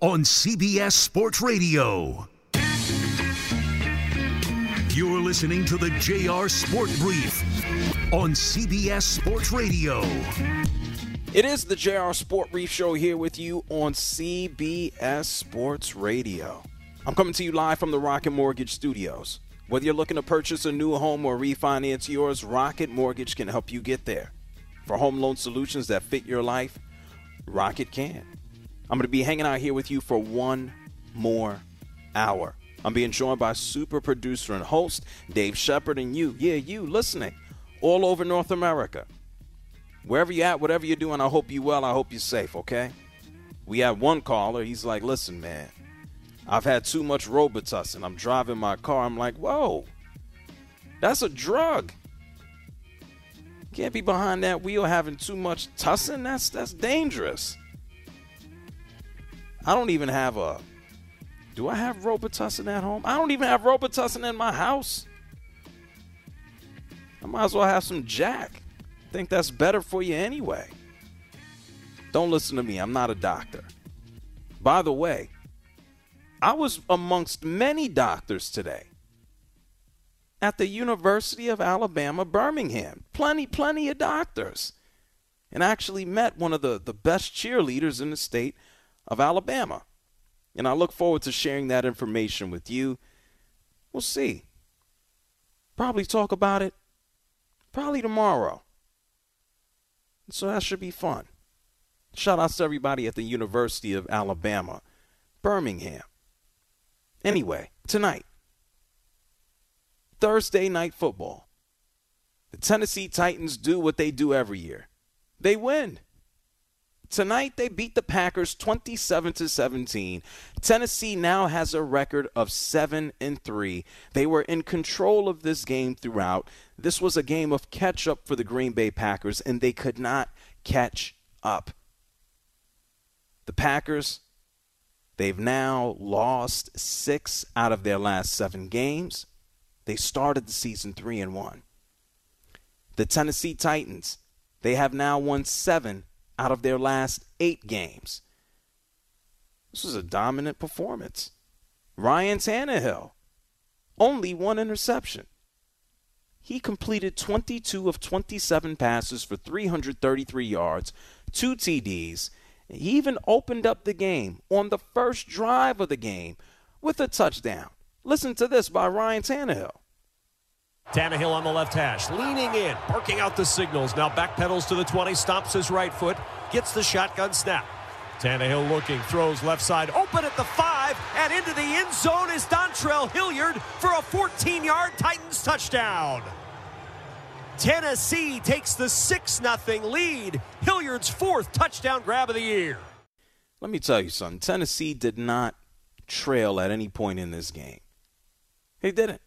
on CBS Sports Radio. You're listening to the JR Sport Brief on CBS Sports Radio. It is the JR Sport Brief Show here with you on CBS Sports Radio. I'm coming to you live from the Rocket Mortgage Studios. Whether you're looking to purchase a new home or refinance yours, Rocket Mortgage can help you get there. For home loan solutions that fit your life, Rocket can. I'm going to be hanging out here with you for one more hour. I'm being joined by super producer and host Dave Shepard and you, yeah, you listening all over North America. Wherever you're at, whatever you're doing, I hope you well. I hope you're safe, okay? We have one caller. He's like, listen, man, I've had too much Robitussin. I'm driving my car. I'm like, whoa, that's a drug. Can't be behind that wheel having too much tussin. That's that's dangerous. I don't even have a. Do I have Robitussin at home? I don't even have Robitussin in my house. I might as well have some Jack. think that's better for you anyway. Don't listen to me. I'm not a doctor. By the way, I was amongst many doctors today at the University of Alabama, Birmingham. Plenty, plenty of doctors. And actually met one of the, the best cheerleaders in the state of Alabama. And I look forward to sharing that information with you. We'll see. Probably talk about it probably tomorrow. So that should be fun. Shout out to everybody at the University of Alabama, Birmingham. Anyway, tonight, Thursday night football. The Tennessee Titans do what they do every year. They win. Tonight they beat the Packers 27 to 17. Tennessee now has a record of 7 and 3. They were in control of this game throughout. This was a game of catch up for the Green Bay Packers and they could not catch up. The Packers they've now lost 6 out of their last 7 games. They started the season 3 and 1. The Tennessee Titans they have now won 7 out of their last eight games. This was a dominant performance. Ryan Tannehill, only one interception. He completed 22 of 27 passes for 333 yards, two TDs. He even opened up the game on the first drive of the game with a touchdown. Listen to this by Ryan Tannehill. Tannehill on the left hash, leaning in, barking out the signals. Now backpedals to the 20, stops his right foot, gets the shotgun snap. Tannehill looking, throws left side, open at the five, and into the end zone is Dontrell Hilliard for a 14 yard Titans touchdown. Tennessee takes the 6 0 lead. Hilliard's fourth touchdown grab of the year. Let me tell you something Tennessee did not trail at any point in this game. They didn't.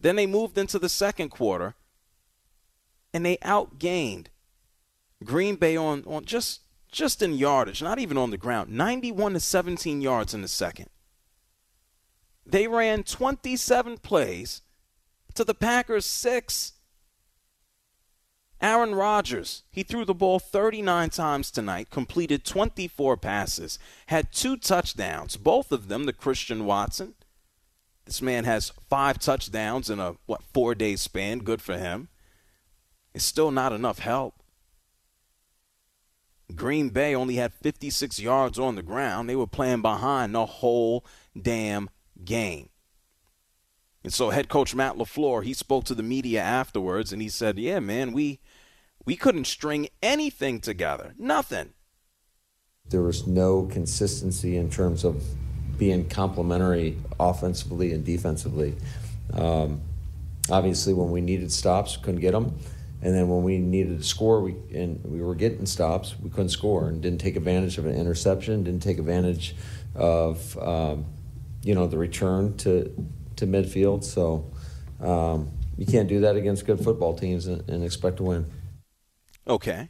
Then they moved into the second quarter and they outgained Green Bay on, on just just in yardage, not even on the ground. 91 to 17 yards in the second. They ran 27 plays to the Packers 6. Aaron Rodgers, he threw the ball 39 times tonight, completed 24 passes, had two touchdowns, both of them to Christian Watson. This man has five touchdowns in a what four day span. Good for him. It's still not enough help. Green Bay only had 56 yards on the ground. They were playing behind the whole damn game. And so head coach Matt LaFleur, he spoke to the media afterwards and he said, "Yeah, man, we We couldn't string anything together. Nothing. There was no consistency in terms of being complementary offensively and defensively. Um, obviously, when we needed stops, couldn't get them. And then when we needed to score, we and we were getting stops, we couldn't score and didn't take advantage of an interception, didn't take advantage of um, you know the return to to midfield. So um, you can't do that against good football teams and, and expect to win. Okay.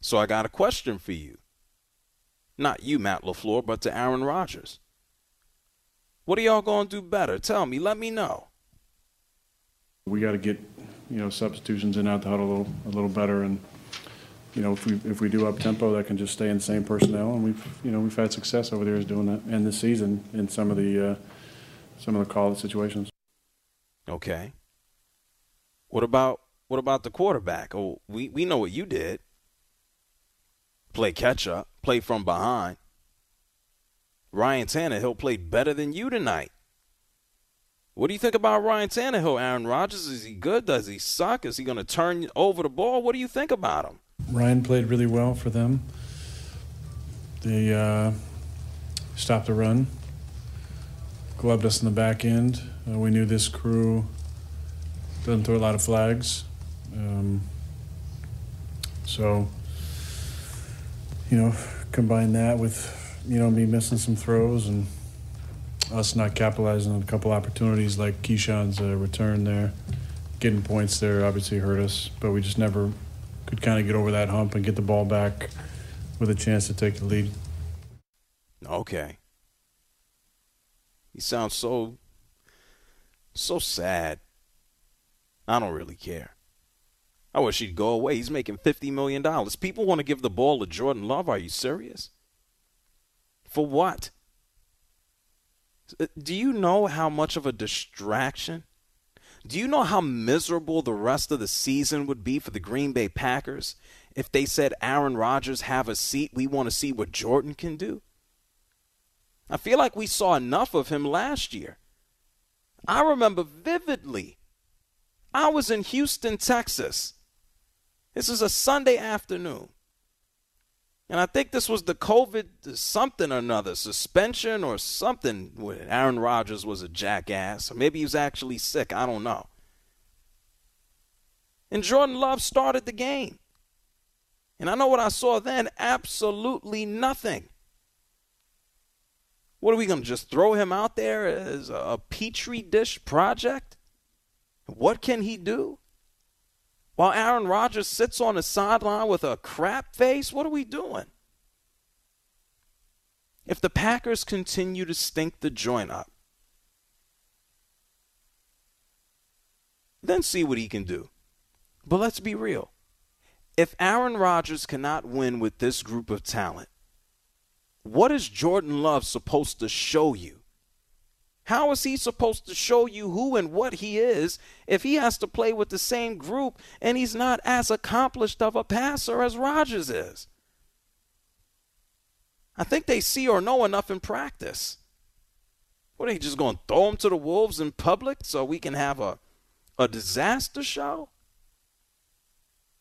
So I got a question for you. Not you, Matt LaFleur, but to Aaron Rodgers. What are y'all going to do better? Tell me. Let me know. We got to get, you know, substitutions in out the huddle a little, a little better, and you know, if we if we do up tempo, that can just stay in the same personnel, and we've you know we've had success over there is doing that, and this season in some of the uh, some of the call situations. Okay. What about what about the quarterback? Oh, we we know what you did. Play catch up, play from behind. Ryan Tannehill played better than you tonight. What do you think about Ryan Tannehill, Aaron Rodgers? Is he good? Does he suck? Is he going to turn over the ball? What do you think about him? Ryan played really well for them. They uh, stopped the run, gloved us in the back end. Uh, we knew this crew doesn't throw a lot of flags. Um, so, you know, combine that with, you know, me missing some throws and us not capitalizing on a couple opportunities like Keisean's uh, return there. Getting points there obviously hurt us, but we just never could kind of get over that hump and get the ball back with a chance to take the lead. Okay. He sounds so so sad. I don't really care. I wish he'd go away. He's making $50 million. People want to give the ball to Jordan Love. Are you serious? For what? Uh, do you know how much of a distraction? Do you know how miserable the rest of the season would be for the Green Bay Packers if they said, Aaron Rodgers, have a seat? We want to see what Jordan can do. I feel like we saw enough of him last year. I remember vividly. I was in Houston, Texas. This is a Sunday afternoon. And I think this was the COVID something or another, suspension or something. Aaron Rodgers was a jackass. Or maybe he was actually sick. I don't know. And Jordan Love started the game. And I know what I saw then absolutely nothing. What are we going to just throw him out there as a petri dish project? What can he do? While Aaron Rodgers sits on the sideline with a crap face, what are we doing? If the Packers continue to stink the joint up, then see what he can do. But let's be real. If Aaron Rodgers cannot win with this group of talent, what is Jordan Love supposed to show you? How is he supposed to show you who and what he is if he has to play with the same group and he's not as accomplished of a passer as Rodgers is? I think they see or know enough in practice. What are they just going to throw him to the wolves in public so we can have a a disaster show?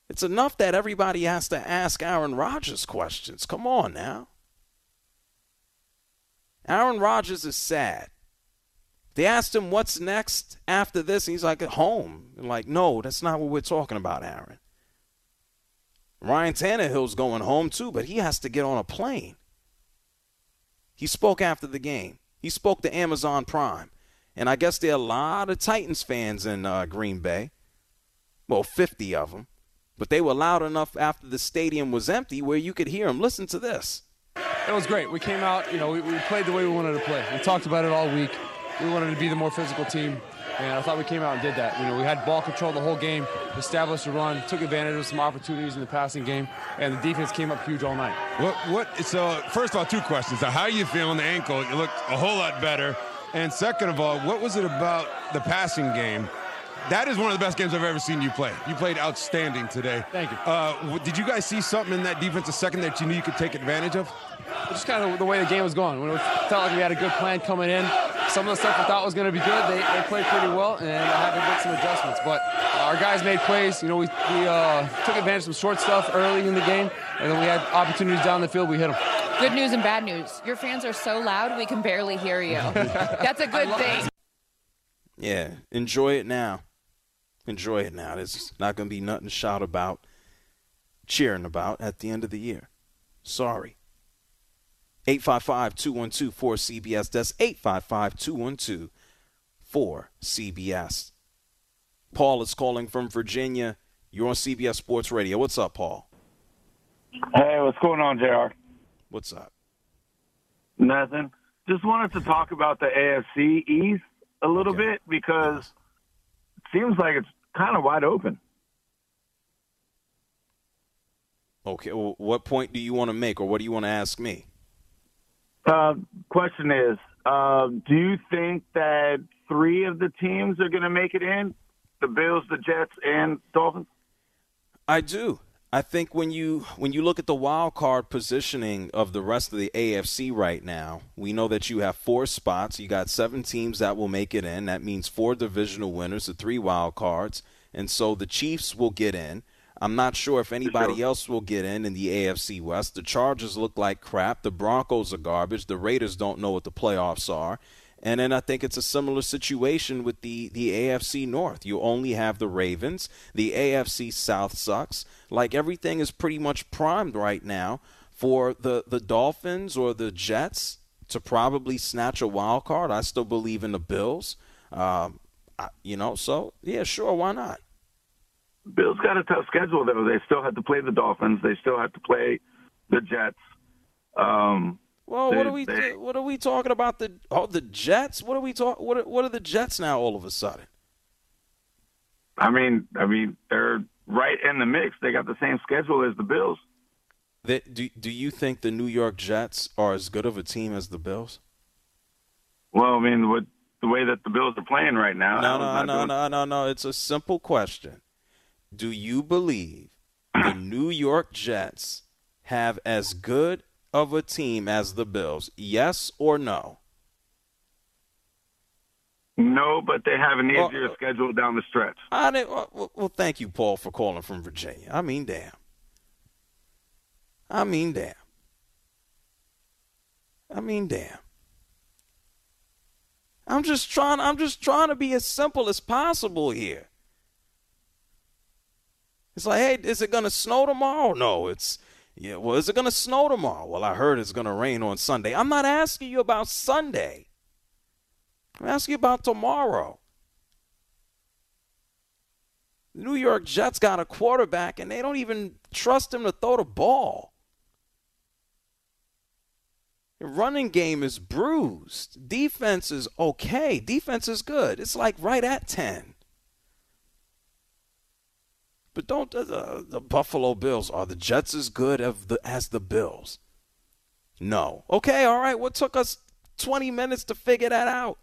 It's enough that everybody has to ask Aaron Rodgers questions. Come on now. Aaron Rodgers is sad. They asked him what's next after this, and he's like, home. And like, no, that's not what we're talking about, Aaron. Ryan Tannehill's going home too, but he has to get on a plane. He spoke after the game. He spoke to Amazon Prime. And I guess there are a lot of Titans fans in uh, Green Bay. Well, 50 of them. But they were loud enough after the stadium was empty where you could hear them. Listen to this. It was great. We came out, you know, we, we played the way we wanted to play. We talked about it all week we wanted to be the more physical team. And I thought we came out and did that. You know, we had ball control the whole game, established a run, took advantage of some opportunities in the passing game, and the defense came up huge all night. What? What? So, first of all, two questions. How are you feeling the ankle? You looked a whole lot better. And second of all, what was it about the passing game? That is one of the best games I've ever seen you play. You played outstanding today. Thank you. Uh, did you guys see something in that defensive second that you knew you could take advantage of? Just kind of the way the game was going. When it felt like we had a good plan coming in, some of the stuff I thought was going to be good, they, they played pretty well, and I had to make some adjustments. But our guys made plays. You know, we, we uh, took advantage of some short stuff early in the game, and then we had opportunities down the field. We hit them. Good news and bad news. Your fans are so loud we can barely hear you. That's a good thing. Yeah, enjoy it now. Enjoy it now. There's not going to be nothing to shout about, cheering about at the end of the year. Sorry. 855 212 4CBS. That's 855 212 4CBS. Paul is calling from Virginia. You're on CBS Sports Radio. What's up, Paul? Hey, what's going on, JR? What's up? Nothing. Just wanted to talk about the AFC East a little Okay. bit because it seems like it's kind of wide open. Okay, well, what point do you want to make, or what do you want to ask me? Uh, question is, uh, do you think that three of the teams are going to make it in? The Bills, the Jets, and Dolphins? I do. I think when you when you look at the wild card positioning of the rest of the AFC right now, we know that you have four spots. You got seven teams that will make it in. That means four divisional winners, the three wild cards, and so the Chiefs will get in. I'm not sure if anybody else will get in in the AFC West. The Chargers look like crap. The Broncos are garbage. The Raiders don't know what the playoffs are. And then I think it's a similar situation with the, the AFC North. You only have the Ravens. The AFC South sucks. Like everything is pretty much primed right now for the, the Dolphins or the Jets to probably snatch a wild card. I still believe in the Bills. Um, I, you know, so yeah, sure, why not? Bills got a tough schedule though. They still have to play the Dolphins. They still have to play the Jets. Um, Well, They- what are we they- what are we talking about the oh the Jets? What are we talk what are, what are the Jets now all of a sudden? I mean, I mean, they're right in the mix. They got the same schedule as the Bills. That do do you think the New York Jets are as good of a team as the Bills? Well, I mean, with the way that the Bills are playing right now, No, no, no, doing- no, no, no. It's a simple question. Do you believe the New York Jets have as good of a team as the Bills? Yes or no? No, but they have an Well, easier uh, schedule down the stretch. I didn't, well, well, thank you, Paul, for calling from Virginia. I mean, damn. I mean, damn. I mean, damn. I'm just trying. I'm just trying to be as simple as possible here. It's like, hey, is it gonna snow tomorrow? No, it's yeah. Well, is it gonna snow tomorrow? Well, I heard it's gonna rain on Sunday. I'm not asking you about Sunday. I'm asking you about tomorrow. The New York Jets got a quarterback, and they don't even trust him to throw the ball. The running game is bruised. Defense is okay. Defense is good. It's like right at 10. But don't uh, the, Buffalo Bills are the Jets as good the as the Bills? No. Okay, all right. What took us 20 minutes to figure that out?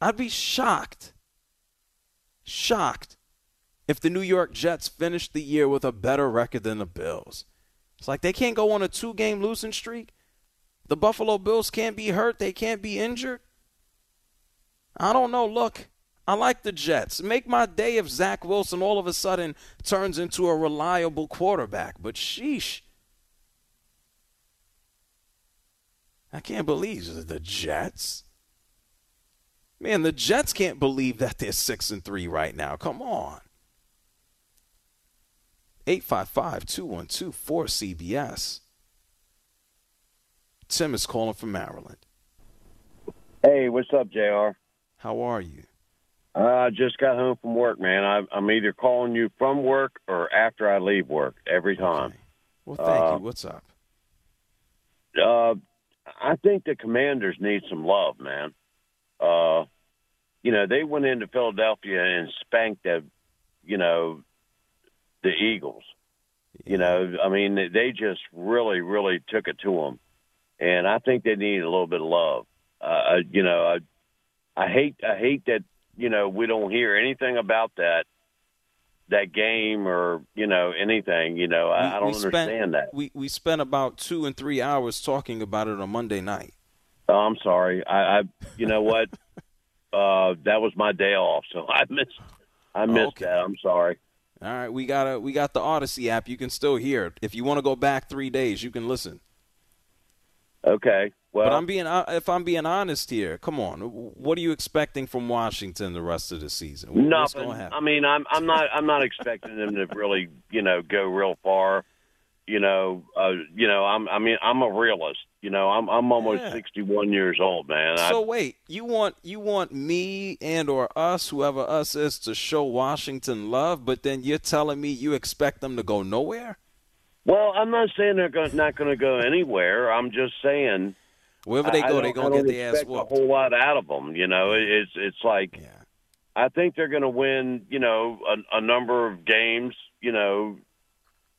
I'd be shocked, shocked, if the New York Jets finished the year with a better record than the Bills. It's like they can't go on a two game losing streak. The Buffalo Bills can't be hurt, they can't be injured. I don't know. Look, I like the Jets. Make my day if Zach Wilson all of a sudden turns into a reliable quarterback, but sheesh. I can't believe the Jets. Man, the Jets can't believe that they're six and three right now. Come on. 855-212-4CBS. Tim is calling from Maryland. Hey, what's up, Jr. How are you? I just got home from work, man. I, I'm either calling you from work or after I leave work every time. Okay. Well, thank Uh, you. What's up? Uh, I think the Commanders need some love, man. Uh, you know, they went into Philadelphia and spanked the, you know, the Eagles. You know, I mean, they just really, really took it to them, and I think they need a little bit of love. Uh, you know, I, I hate, I hate that you know we don't hear anything about that that game or you know anything. You know, I, I don't spent, understand that. We we spent about two and three hours talking about it on Monday night. Oh, I'm sorry. I, I you know what? uh, that was my day off, so I missed. I missed okay. that. I'm sorry. All right, we got a we got the Audacy app. You can still hear it. If you want to go back three days, you can listen. Okay. Well, but I'm being if I'm being honest here. Come on, what are you expecting from Washington the rest of the season? What's nothing. I mean, I'm I'm not I'm not expecting them to really you know go real far. You know, uh, you know, I'm I mean I'm a realist. You know, I'm I'm almost Yeah. 61 years old, man. So I, wait, you want you want me and or us, whoever us is, to show Washington love, but then you're telling me you expect them to go nowhere? Well, I'm not saying they're go- not going to go anywhere. I'm just saying Wherever they go, they don't- gonna get their ass whooped. A whole lot out of them, you know. It's it's like Yeah. I think they're going to win, you know, a, a number of games, you know,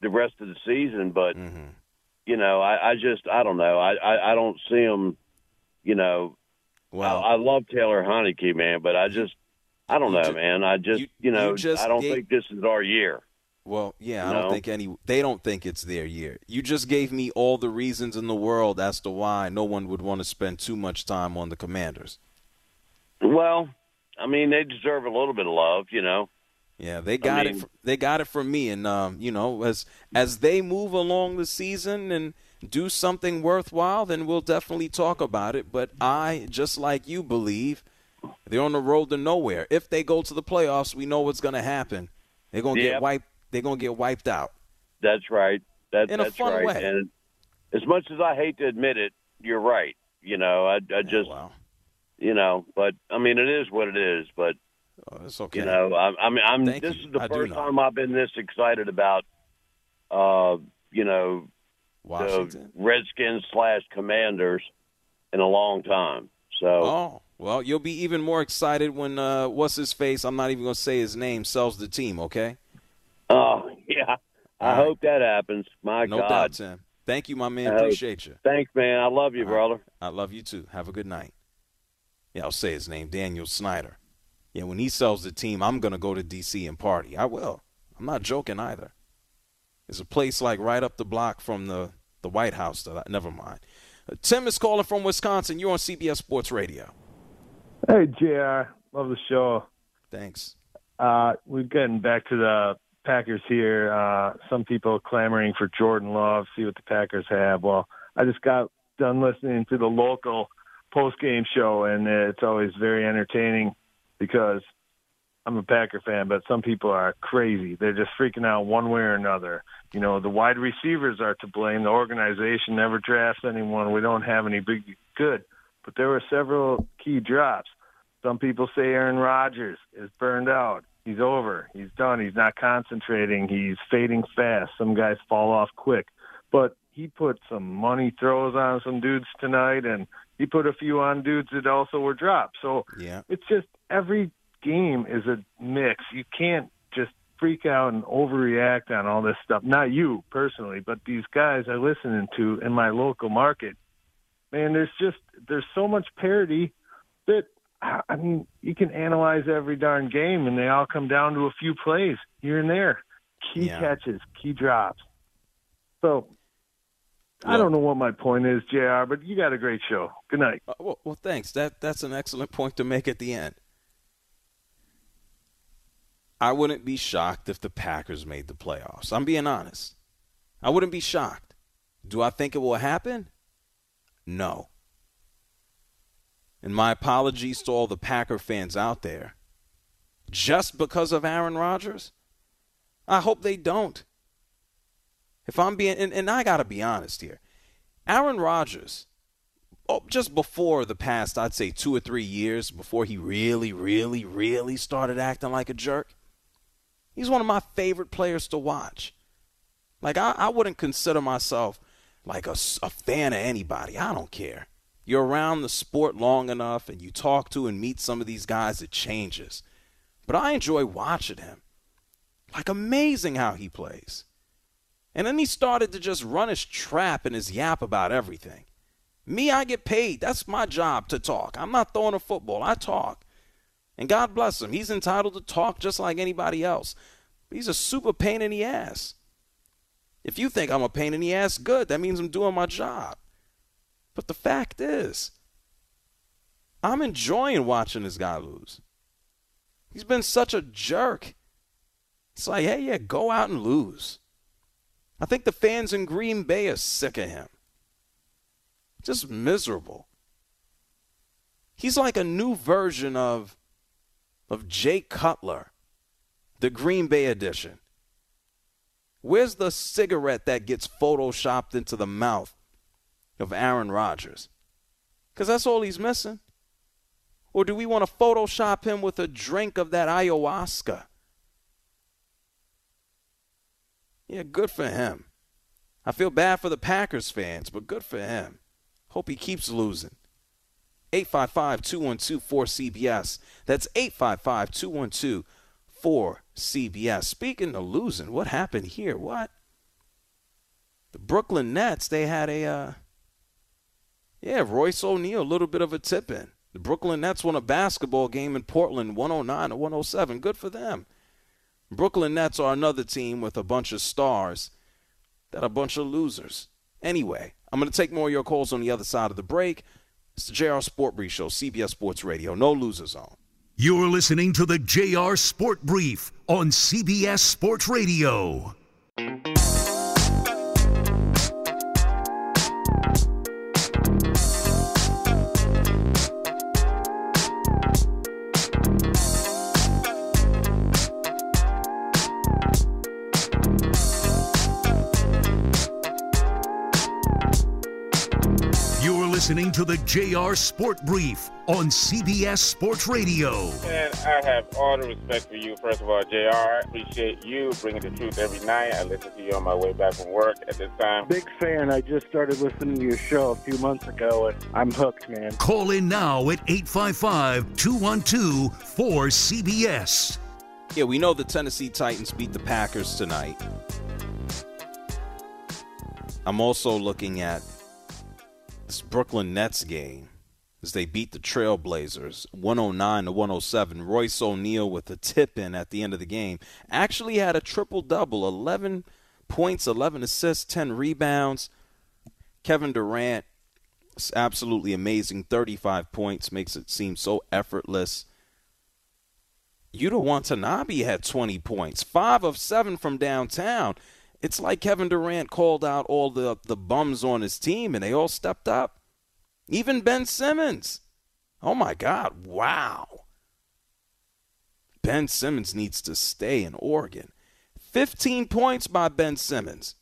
the rest of the season. But Mm-hmm. you know, I, I just I don't know. I, I I don't see them. You know, Well, I, I love Taylor Heinicke, man, but I just I don't know, man. I just you- you, know you just I don't gave- think this is our year. Well, yeah, I No. don't think any. They don't think it's their year. You just gave me all the reasons in the world as to why no one would want to spend too much time on the Commanders. Well, I mean, they deserve a little bit of love, you know. Yeah, they got mean- it. They got it from me, and um, you know, as as they move along the season and do something worthwhile, then we'll definitely talk about it. But I, just like you, believe they're on the road to nowhere. If they go to the playoffs, we know what's going to happen. They're going to Yep. get wiped. They're going to get wiped out. That's right. That, In a that's fun right. way. And as much as I hate to admit it, you're right. You know, I, I just, wow. you know, but I mean, it is what it is. But Oh, it's okay. you know, I, I mean, I'm. Thank this you. is the I first time I've been this excited about, uh, you know, Washington. the Redskins slash Commanders in a long time. So Oh, well, you'll be even more excited when uh, what's his face? I'm not even going to say his name. Sells the team. Okay. Oh yeah, I All right. hope that happens. My God. No God, doubt, Tim. Thank you, my man. I hope- Appreciate you. thanks, man. I love you, All right. brother. I love you too. Have a good night. Yeah, I'll say his name, Daniel Snyder. Yeah, when he sells the team, I'm gonna go to DC and party. I will. I'm not joking either. There's a place like right up the block from the the White House that I never mind. Uh, Tim is calling from Wisconsin. You're on CBS Sports Radio. Hey, JR. Love the show. Thanks. Uh, we're getting back to the Packers here. Uh, some people clamoring for Jordan Love, see what the Packers have. Well, I just got done listening to the local post game show, and it's always very entertaining because I'm a Packer fan, but some people are crazy. They're just freaking out one way or another. You know, the wide receivers are to blame. The organization never drafts anyone. We don't have any big good. But there were several key drops. Some people say Aaron Rodgers is burned out. He's over. He's done. He's not concentrating. He's fading fast. Some guys fall off quick. But he put some money throws on some dudes tonight, and he put a few on dudes that also were dropped. So Yeah. it's just every game is a mix. You can't just freak out and overreact on all this stuff. Not you personally, but these guys I listening to in my local market. Man, there's just there's so much parity that I mean, you can analyze every darn game and they all come down to a few plays here and there. Key Yeah. catches, key drops. So I don't know what my point is, JR, but you got a great show. Good night. Uh, well, well, thanks. That that's an excellent point to make at the end. I wouldn't be shocked if the Packers made the playoffs. I'm being honest. I wouldn't be shocked. Do I think it will happen? No. And my apologies to all the Packer fans out there. Just because of Aaron Rodgers? I hope they don't. If I'm being, and, and I got to be honest here, Aaron Rodgers, oh, just before the past, I'd say two or three years before he really, really, really started acting like a jerk, he's one of my favorite players to watch. Like, I, I wouldn't consider myself like a fan of anybody. I don't care. You're around the sport long enough and you talk to and meet some of these guys, it changes. But I enjoy watching him. Like, amazing how he plays. And then he started to just run his trap and his yap about everything. Me, I get paid. That's my job to talk. I'm not throwing a football. I talk. And God bless him. He's entitled to talk just like anybody else. He's a super pain in the ass. If you think I'm a pain in the ass, good. That means I'm doing my job. But the fact is, I'm enjoying watching this guy lose. He's been such a jerk. It's like, hey, yeah, go out and lose. I think the fans in Green Bay are sick of him. Just miserable. He's like a new version of of Jay Cutler, the Green Bay edition. Where's the cigarette that gets photoshopped into the mouth of Aaron Rodgers? Because that's all he's missing. Or do we want to Photoshop him with a drink of that ayahuasca? Yeah, good for him. I feel bad for the Packers fans, but good for him. Hope he keeps losing. 855 212 4CBS. That's 855 212 4CBS. Speaking of losing, what happened here? What? The Brooklyn Nets, they had a, uh, yeah, Royce O'Neale, a little bit of a tip in. The Brooklyn Nets won a basketball game in Portland, 109 to 107. Good for them. Brooklyn Nets are another team with a bunch of stars that are a bunch of losers. Anyway, I'm going to take more of your calls on the other side of the break. It's the JR Sport Brief Show, CBS Sports Radio. No loser zone. You're listening to the JR Sport Brief on CBS Sports Radio. Listening to the JR Sport Brief on CBS Sports Radio. And I have all the respect for you. First of all, JR, I appreciate you bringing the truth every night. I listen to you on my way back from work at this time. Big fan. I just started listening to your show a few months ago, and I'm hooked, man. Call in now at 855 212 4CBS. Yeah, we know the Tennessee Titans beat the Packers tonight. I'm also looking at this Brooklyn Nets game as they beat the Trailblazers 109 to 107. Royce O'Neale with a tip in at the end of the game actually had a triple double 11 points, 11 assists, 10 rebounds. Kevin Durant is absolutely amazing 35 points, makes it seem so effortless. Yuta Watanabe had 20 points, 5 of 7 from downtown. It's like Kevin Durant called out all the, the bums on his team and they all stepped up. Even Ben Simmons. Oh my God, wow. Ben Simmons needs to stay in Oregon. 15 points by Ben Simmons.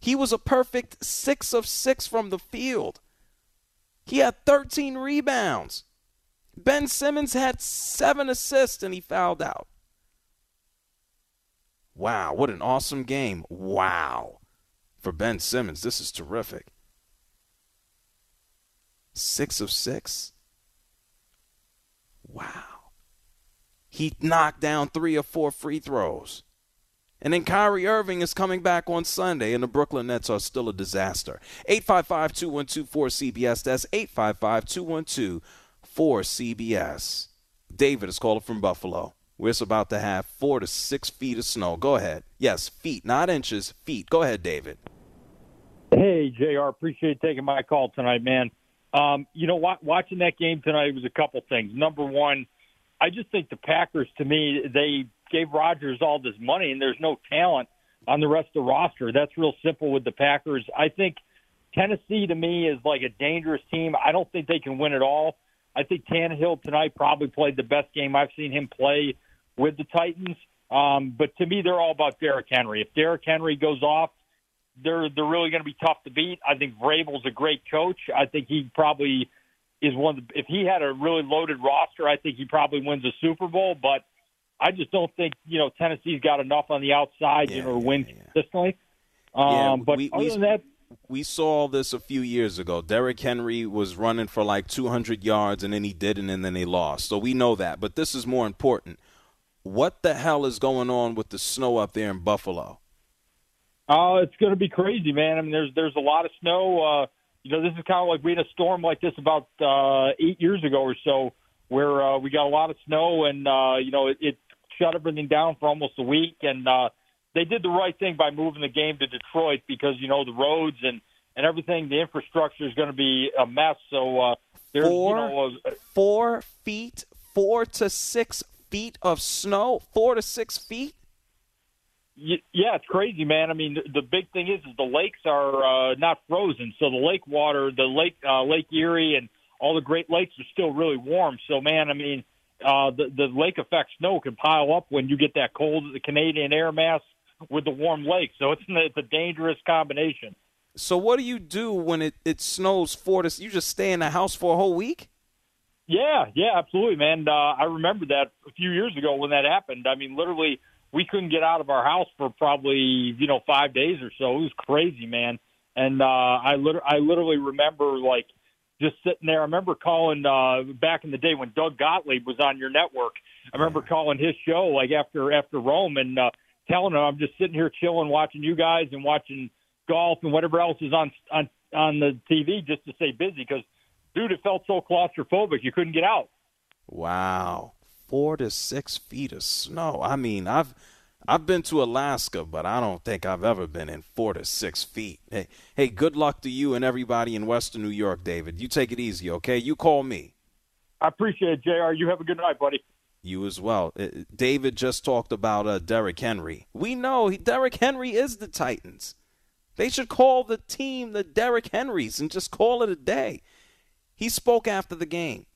He was a perfect 6 of 6 from the field. He had 13 rebounds. Ben Simmons had 7 assists and he fouled out. Wow, what an awesome game. Wow. For Ben Simmons, this is terrific. Six of six. Wow. He knocked down three or four free throws. And then Kyrie Irving is coming back on Sunday, and the Brooklyn Nets are still a disaster. 855 212 4CBS. That's 855 212 4CBS. David is calling from Buffalo. We're about to have four to six feet of snow. Go ahead. Yes, feet, not inches, feet. Go ahead, David. Hey, JR, appreciate taking my call tonight, man. Um, you know, watching that game tonight was a couple things. Number one, I just think the Packers, to me, they gave Rodgers all this money, and there's no talent on the rest of the roster. That's real simple with the Packers. I think Tennessee, to me, is like a dangerous team. I don't think they can win it all. I think Tannehill tonight probably played the best game I've seen him play with the Titans. Um, but to me, they're all about Derrick Henry. If Derrick Henry goes off, they're they're really going to be tough to beat. I think Vrabel's a great coach. I think he probably is one. Of the, if he had a really loaded roster, I think he probably wins a Super Bowl. But I just don't think you know Tennessee's got enough on the outside, yeah, you know, to win yeah, yeah. consistently. Um, yeah, but we, other we, than that, we saw this a few years ago. Derrick Henry was running for like 200 yards, and then he didn't, and then they lost. So we know that. But this is more important what the hell is going on with the snow up there in Buffalo? Oh, uh, it's going to be crazy, man. I mean, there's there's a lot of snow. Uh, you know, this is kind of like we had a storm like this about uh, eight years ago or so, where uh, we got a lot of snow, and uh, you know, it, it shut everything down for almost a week, and uh, they did the right thing by moving the game to Detroit because you know the roads and and everything, the infrastructure is going to be a mess. So uh, there's Four, you know, uh, four feet, four to six feet of snow, four to six feet. Yeah, it's crazy, man. I mean, the, big thing is, is the lakes are uh, not frozen, so the lake water, the lake, uh, Lake Erie, and all the Great Lakes are still really warm. So, man, I mean, uh, the the lake effect snow can pile up when you get that cold, the Canadian air mass with the warm lake. So it's it's a dangerous combination. So what do you do when it, it snows four to? You just stay in the house for a whole week? Yeah, yeah, absolutely, man. Uh, I remember that a few years ago when that happened. I mean, literally, we couldn't get out of our house for probably you know five days or so. It was crazy, man. And uh, I lit- I literally remember like just sitting there. I remember calling uh, back in the day when Doug Gottlieb was on your network. I remember calling his show like after after Rome and uh, telling him I'm just sitting here chilling, watching you guys and watching golf and whatever else is on on on the TV just to stay busy because dude, it felt so claustrophobic you couldn't get out. Wow, four to six feet of snow. I mean, I've I've been to Alaska, but I don't think I've ever been in four to six feet. Hey, hey, good luck to you and everybody in Western New York, David. You take it easy, okay? You call me. I appreciate it, Jr. You have a good night, buddy. You as well. Uh, David just talked about uh, Derrick Henry. We know he, Derrick Henry is the Titans. They should call the team the Derrick Henrys and just call it a day. He spoke after the game.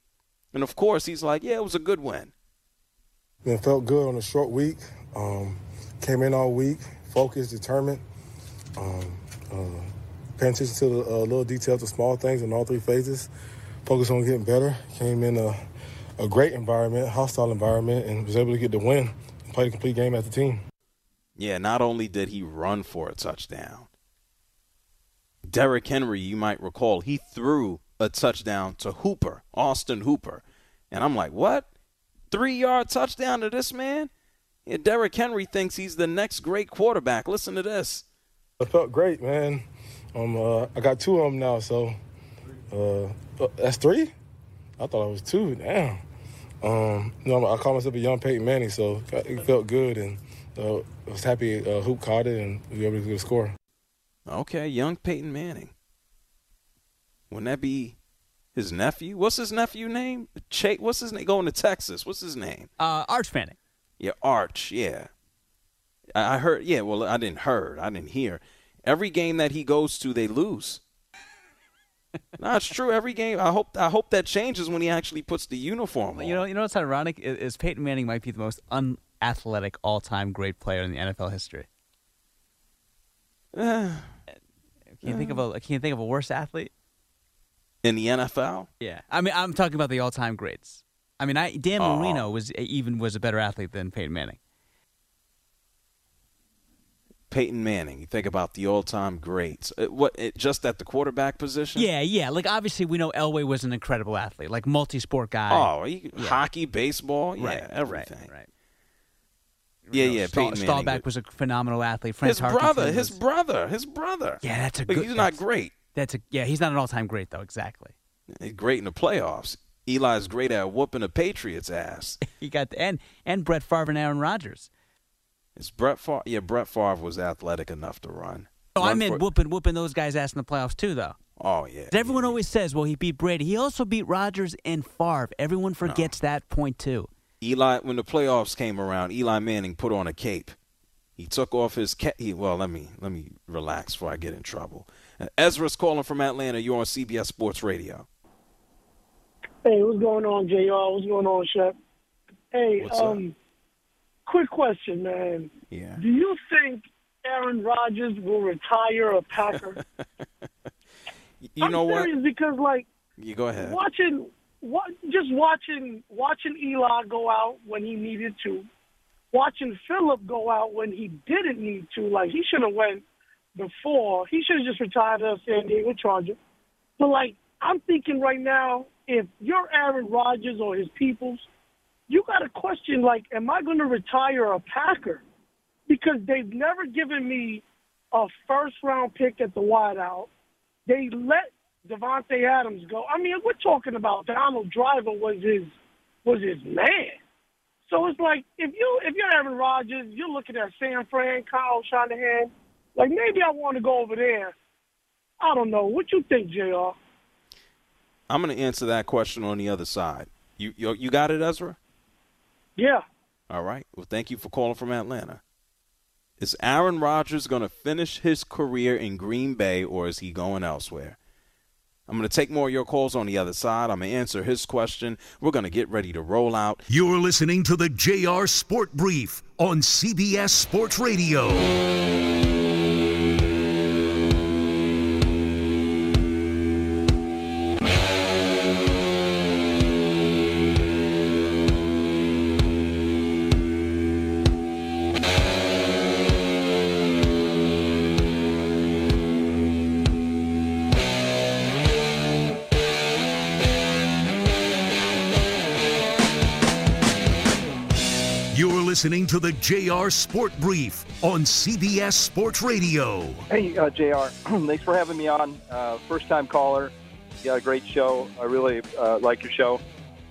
And of course, he's like, yeah, it was a good win. It felt good on a short week. Um, came in all week, focused, determined. Um, uh, paying attention to the uh, little details, the small things in all three phases. Focused on getting better. Came in a, a great environment, hostile environment, and was able to get the win and play the complete game as a team. Yeah, not only did he run for a touchdown, Derrick Henry, you might recall, he threw a touchdown to Hooper, Austin Hooper. And I'm like, what? Three yard touchdown to this man? Yeah, Derrick Henry thinks he's the next great quarterback. Listen to this. It felt great, man. Um, uh, I got two of them now, so uh, that's three. I thought I was two. Damn. Um, you know, I call myself a young Peyton Manning, so it felt good, and uh, I was happy uh, Hoop caught it and we were able to get a score. Okay, young Peyton Manning. Wouldn't that be his nephew? What's his nephew name? Ch- what's his name? Going to Texas. What's his name? Uh, Arch Manning. Yeah, Arch. Yeah. I heard. Yeah, well, I didn't heard. I didn't hear. Every game that he goes to, they lose. no, it's true. Every game. I hope. I hope that changes when he actually puts the uniform on. You know, you know what's ironic is, Peyton Manning might be the most unathletic all-time great player in the NFL history. Can you think of a Can you think of a worse athlete? In the NFL. Yeah, I mean, I'm talking about the all-time greats. I mean, I Dan Oh. Marino was even was a better athlete than Peyton Manning. Peyton Manning. You think about the all-time greats. Uh, what? It, just at the quarterback position? Yeah, yeah. Like obviously, we know Elway was an incredible athlete, like multi-sport guy. Oh, he, Yeah. hockey, baseball, yeah, Right, everything. Right, right. Yeah, know, yeah. Stahl- Peyton Manning. Staubach was a phenomenal athlete. Fran his brother, Tarkenton his was- brother, his brother. Yeah, that's a Like, good. He's not great. That's a yeah. He's not an all-time great though. Exactly. He's great in the playoffs. Eli's great at whooping the Patriots' ass. He got the, and and Brett Favre and Aaron Rodgers. Is Brett Favre? Yeah, Brett Favre was athletic enough to run. Oh, I Run meant for- whooping whooping those guys' ass in the playoffs too, though. Oh yeah. Everyone always says, "Well, he beat Brady." He also beat Rodgers and Favre. Everyone forgets that point too. Eli, when the playoffs came around, Eli Manning put on a cape. He took off his ca- he, well. Let me let me relax before I get in trouble. Ezra's calling from Atlanta. You're on CBS Sports Radio. Hey, what's going on, JR? What's going on, Shep? Hey, What's up? um, quick question, man. Yeah. Do you think Aaron Rodgers will retire a Packer? You I'm know what? because, like, You go ahead. watching, what, just watching, watching Eli go out when he needed to, watching Philip go out when he didn't need to. Like, he should have went before. He should have just retired as San Diego Charger. But like, I'm thinking right now, if you're Aaron Rodgers or his peoples, you got to question like, am I going to retire a Packer? Because they've never given me a first round pick at the wideout. They let Davante Adams go. I mean, we're talking about Donald Driver was his was his man. So it's like if you if you're Aaron Rodgers, you're looking at San Fran, Kyle Shanahan. Like maybe I want to go over there. I don't know. What you think, Jr. I'm going to answer that question on the other side. You, you you got it, Ezra? Yeah. All right. Well, thank you for calling from Atlanta. Is Aaron Rodgers going to finish his career in Green Bay or is he going elsewhere? I'm going to take more of your calls on the other side. I'm going to answer his question. We're going to get ready to roll out. You're listening to the JR Sport Brief on CBS Sports Radio. Listening to the JR Sport Brief on CBS Sports Radio. Hey, uh, JR. Thanks for having me on. Uh, first time caller. You got a great show. I really uh, like your show.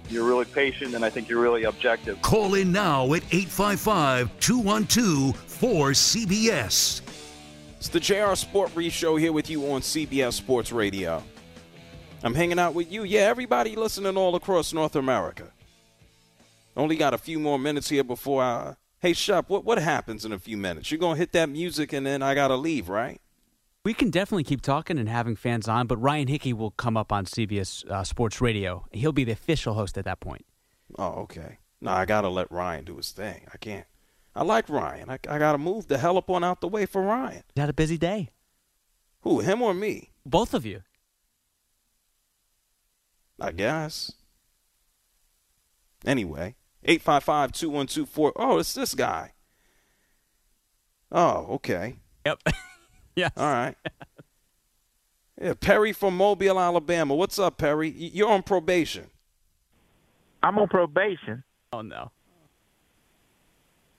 You're really patient, and I think you're really objective. Call in now at 855 212 4CBS. It's the JR Sport Brief Show here with you on CBS Sports Radio. I'm hanging out with you. Yeah, everybody listening all across North America. Only got a few more minutes here before I. Hey, Shep, what, what happens in a few minutes? You're going to hit that music and then I got to leave, right? We can definitely keep talking and having fans on, but Ryan Hickey will come up on CBS uh, Sports Radio. He'll be the official host at that point. Oh, okay. No, I got to let Ryan do his thing. I can't. I like Ryan. I, I got to move the hell up on out the way for Ryan. You had a busy day. Who, him or me? Both of you. I guess. Anyway, 855 2124. Oh, it's this guy. Oh, okay. Yep. yeah. All right. yeah, Perry from Mobile, Alabama. What's up, Perry? You're on probation. I'm on probation. Oh no.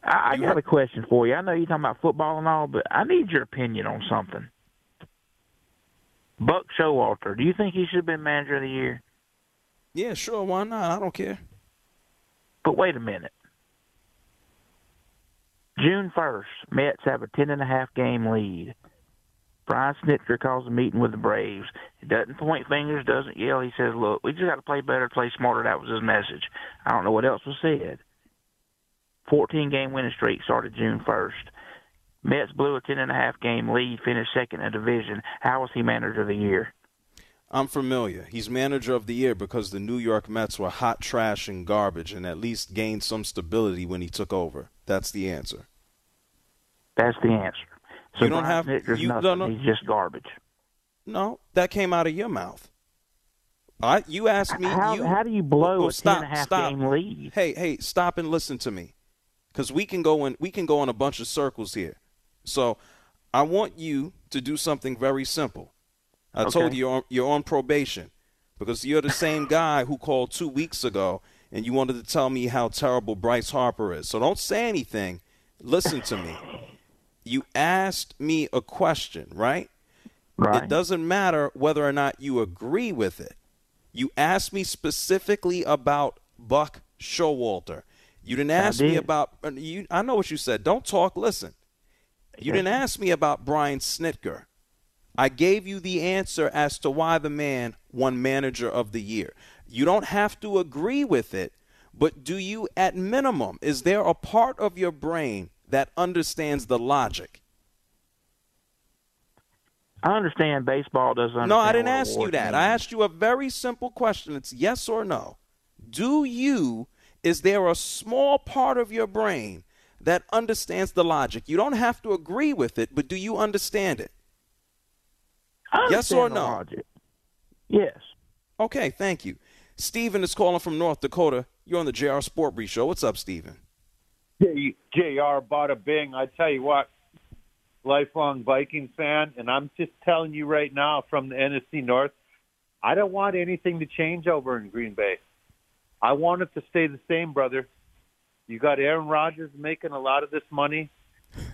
I, I got a question for you. I know you're talking about football and all, but I need your opinion on something. Buck Showalter, do you think he should have been manager of the year? Yeah, sure. Why not? I don't care. But wait a minute. June 1st, Mets have a 10.5 game lead. Brian Snitker calls a meeting with the Braves. He doesn't point fingers, doesn't yell. He says, Look, we just got to play better, play smarter. That was his message. I don't know what else was said. 14 game winning streak started June 1st. Mets blew a 10.5 game lead, finished second in the division. How was he manager of the year? I'm familiar. He's manager of the year because the New York Mets were hot trash and garbage and at least gained some stability when he took over. That's the answer. That's the answer. So You don't Brian have- you- nothing. no, no. He's just garbage. No, that came out of your mouth. I, you asked me. How- you, how do you blow Well, a stop, 10.5 stop. game lead? Hey, hey, stop and listen to me, because we can go in. We can go in a bunch of circles here. So, I want you to do something very simple. I Okay. told you you're on, you're on probation because you're the same guy who called two weeks ago and you wanted to tell me how terrible Bryce Harper is. So don't say anything. Listen to me. You asked me a question, right? Right. It doesn't matter whether or not you agree with it. You asked me specifically about Buck Showalter. You didn't ask me about uh, you. I know what you said. Don't talk. Listen. You didn't ask me about Brian Snitker. I gave you the answer as to why the man won Manager of the Year. You don't have to agree with it, but do you, at minimum, is there a part of your brain that understands the logic? I understand baseball doesn't. No, I didn't ask you that. I asked you a very simple question. It's yes or no. Do you, is there a small part of your brain that understands the logic? You don't have to agree with it, but do you understand it? I Yes or no? logic. Yes. Okay, thank you. Steven is calling from North Dakota. You're on the JR Sport Brief Show. What's up, Steven? J- JR, bada bing. I tell you what, lifelong Viking fan, and I'm just telling you right now from the NFC North, I don't want anything to change over in Green Bay. I want it to stay the same, brother. You got Aaron Rodgers making a lot of this money.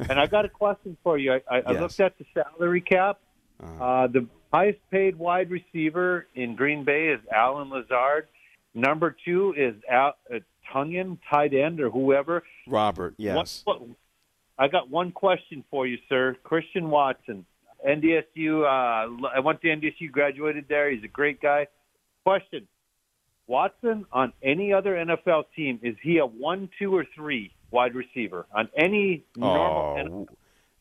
and I got a question for you. I, I, I looked at the salary cap. Uh, the highest paid wide receiver in Green Bay is Allen Lazard. Number two is Al, uh, Tonyan, tight end, or whoever. Robert, yes. I got one question for you, sir. Christian Watson, NDSU. Uh, I went to NDSU, graduated there. He's a great guy. Question: Watson on any other NFL team is he a one, two, or three wide receiver on any normal? Oh,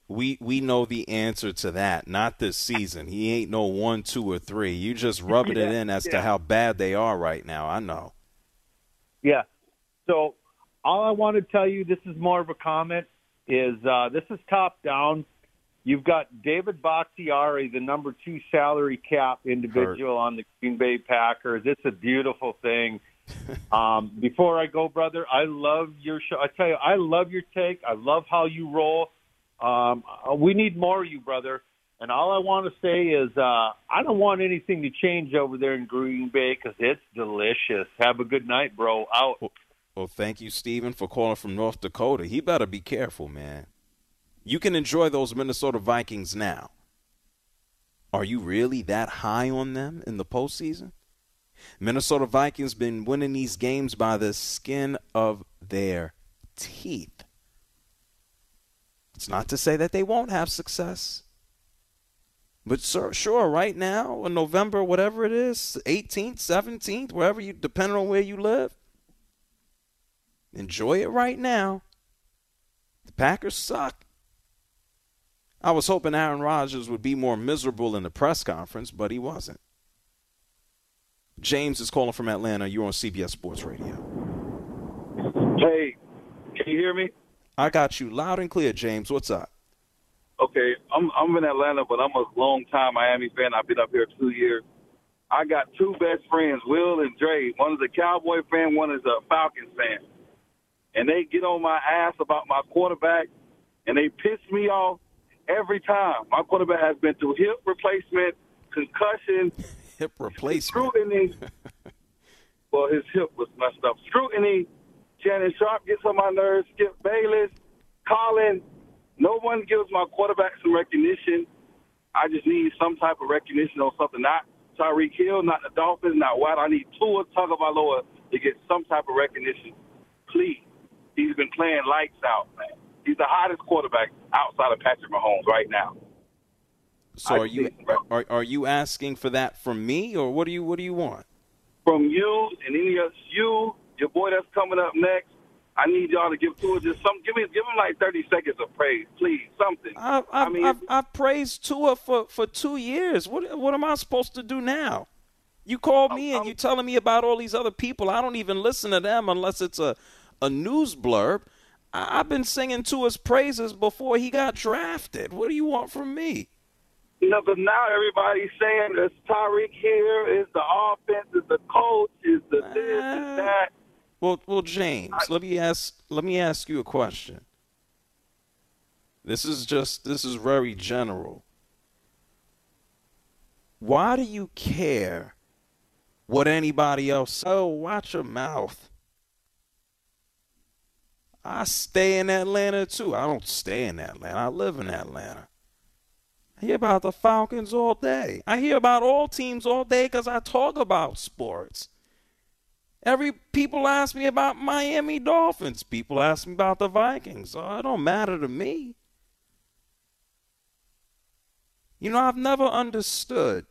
we we know the answer to that. Not this season. He ain't no one, two, or three. You just rubbing Yeah, it in as yeah. to how bad they are right now. I know. Yeah. So all I want to tell you, this is more of a comment, is uh, this is top down. You've got David Bakhtiari, the number two salary cap individual on the Green Bay Packers. It's a beautiful thing. um, before I go, brother, I love your show. I tell you, I love your take. I love how you roll. Um, uh, we need more of you, brother. And all I want to say is, uh, I don't want anything to change over there in Green Bay because it's delicious. Have a good night, bro. Out. Well, thank you, Steven, for calling from North Dakota. He better be careful, man. You can enjoy those Minnesota Vikings now. Are you really that high on them in the postseason? Minnesota Vikings been winning these games by the skin of their teeth. It's not to say that they won't have success. But sir, sure, right now, in November, whatever it is, 18th, 17th, wherever you, depending on where you live, enjoy it right now. The Packers suck. I was hoping Aaron Rodgers would be more miserable in the press conference, but he wasn't. James is calling from Atlanta. You're on CBS Sports Radio. Hey, can you hear me? I got you loud and clear, James. What's up? Okay, I'm I'm in Atlanta, but I'm a long time Miami fan. I've been up here two years. I got two best friends, Will and Dre. One is a Cowboy fan, one is a Falcons fan. And they get on my ass about my quarterback, and they piss me off every time. My quarterback has been through hip replacement, concussion, hip replacement, scrutiny. well, his hip was messed up. Scrutiny. Shannon Sharpe gets on my nerves. Skip Bayless, Colin. No one gives my quarterback some recognition. I just need some type of recognition on something. Not Tyreek Hill, not the Dolphins, not White. I need Tua Tagovailoa to get some type of recognition. Please. He's been playing lights out, man. He's the hottest quarterback outside of Patrick Mahomes right now. So are you are, are you asking for that from me, or what do you what do you want? From you and any of you, your boy that's coming up next, I need y'all to give Tua just some. Give me, give him like thirty seconds of praise, please, something. I, I, I mean, I've, I've praised Tua for, for two years. What what am I supposed to do now? You called me and you telling me about all these other people. I don't even listen to them unless it's a a news blurb. I, I've been singing Tua's praises before he got drafted. What do you want from me? You know, but now everybody's saying it's Tyreek here, is the offense, is the coach, is the this, is uh, that. Well, well, James, let me ask let me ask you a question. This is just this is very general. Why do you care what anybody else? Oh, watch your mouth. I stay in Atlanta too. I don't stay in Atlanta. I live in Atlanta. I hear about the Falcons all day. I hear about all teams all day because I talk about sports. Every people ask me about Miami Dolphins. People ask me about the Vikings. So it don't matter to me. You know, I've never understood.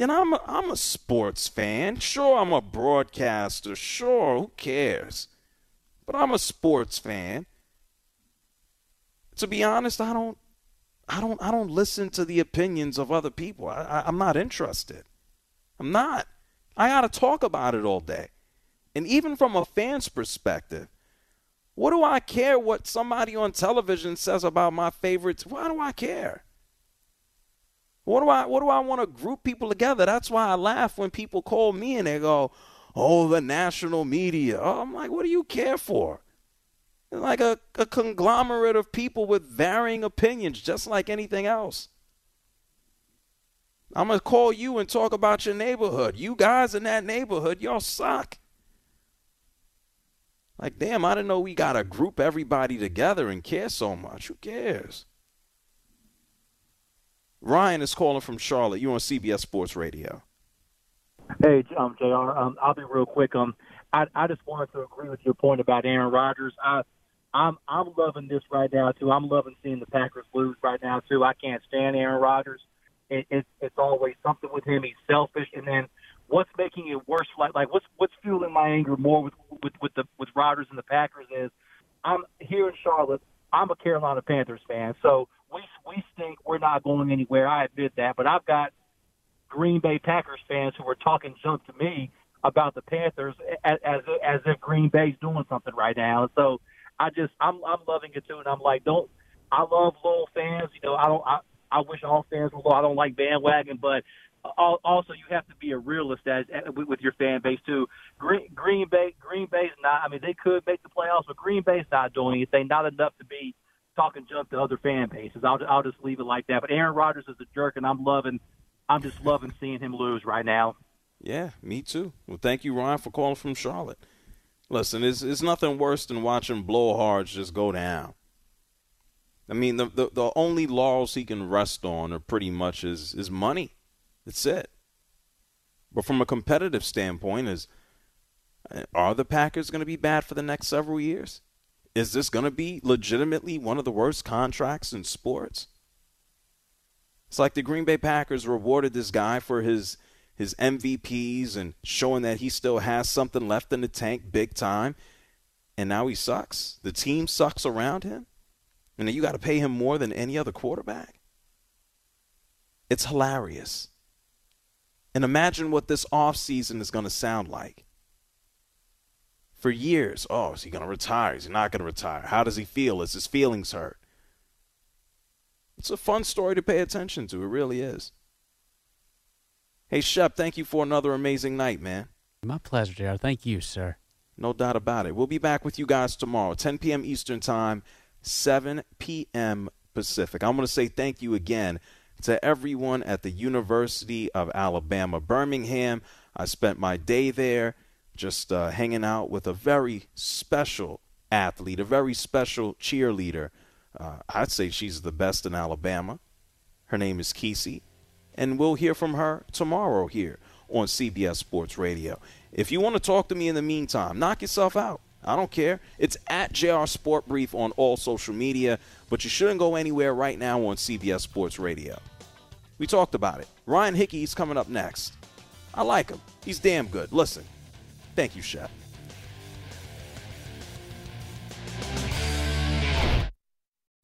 And I'm a, I'm a sports fan. Sure, I'm a broadcaster. Sure, who cares? But I'm a sports fan. To be honest, I don't I don't I don't listen to the opinions of other people. I, I, I'm not interested. I'm not. I got to talk about it all day. And even from a fan's perspective, what do I care what somebody on television says about my favorites? Why do I care? What do I what do I want to group people together? That's why I laugh when people call me and they go, "Oh, the national media." Oh, I'm like, "What do you care for?" like a, a conglomerate of people with varying opinions, just like anything else. I'm going to call you and talk about your neighborhood. You guys in that neighborhood, y'all suck. Like, damn, I didn't know we got to group everybody together and care so much. Who cares? Ryan is calling from Charlotte. You're on CBS Sports Radio. Hey, um, Jr. Um, I'll be real quick. Um, I, I just wanted to agree with your point about Aaron Rodgers. I, I'm I'm loving this right now too. I'm loving seeing the Packers lose right now too. I can't stand Aaron Rodgers. It, it, it's always something with him. He's selfish, and then what's making it worse? Like like what's what's fueling my anger more with with with the with Rodgers and the Packers is I'm here in Charlotte. I'm a Carolina Panthers fan, so we we stink. We're not going anywhere. I admit that, but I've got Green Bay Packers fans who are talking junk to me about the Panthers as as, as if Green Bay's doing something right now. So I just I'm I'm loving it too, and I'm like, don't I love loyal fans? You know, I don't I I wish all fans were. I don't like bandwagon, but also you have to be a realist as with your fan base too. Green Green Bay Green Bay's not. I mean, they could make the playoffs, but Green Bay's not doing anything. Not enough to be talking junk to other fan bases. I'll I'll just leave it like that. But Aaron Rodgers is a jerk, and I'm loving. I'm just loving seeing him lose right now. Yeah, me too. Well, thank you, Ryan, for calling from Charlotte. Listen, it's, it's nothing worse than watching blowhards just go down. I mean, the, the, the only laurels he can rest on are pretty much his, his money. That's it. But from a competitive standpoint, is uh, are the Packers going to be bad for the next several years? Is this going to be legitimately one of the worst contracts in sports? It's like the Green Bay Packers rewarded this guy for his his MVPs and showing that he still has something left in the tank big time. And now he sucks. The team sucks around him. And you got to pay him more than any other quarterback. It's hilarious. And imagine what this offseason is going to sound like. For years, oh, is he going to retire? Is he not going to retire? How does he feel? Is his feelings hurt? It's a fun story to pay attention to. It really is. Hey, Shep, thank you for another amazing night, man. My pleasure, JR. Thank you, sir. No doubt about it. We'll be back with you guys tomorrow, 10 p.m. Eastern Time, 7 p.m. Pacific. I want to say thank you again to everyone at the University of Alabama, Birmingham. I spent my day there just uh, hanging out with a very special athlete, a very special cheerleader. Uh, I'd say she's the best in Alabama. Her name is Kesey and we'll hear from her tomorrow here on CBS Sports Radio. If you want to talk to me in the meantime, knock yourself out. I don't care. It's at JR Sport Brief on all social media, but you shouldn't go anywhere right now on CBS Sports Radio. We talked about it. Ryan Hickey's coming up next. I like him. He's damn good. Listen. Thank you, Shep.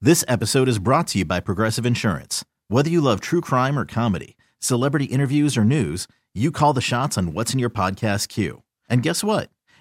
This episode is brought to you by Progressive Insurance. Whether you love true crime or comedy, celebrity interviews or news, you call the shots on what's in your podcast queue. And guess what?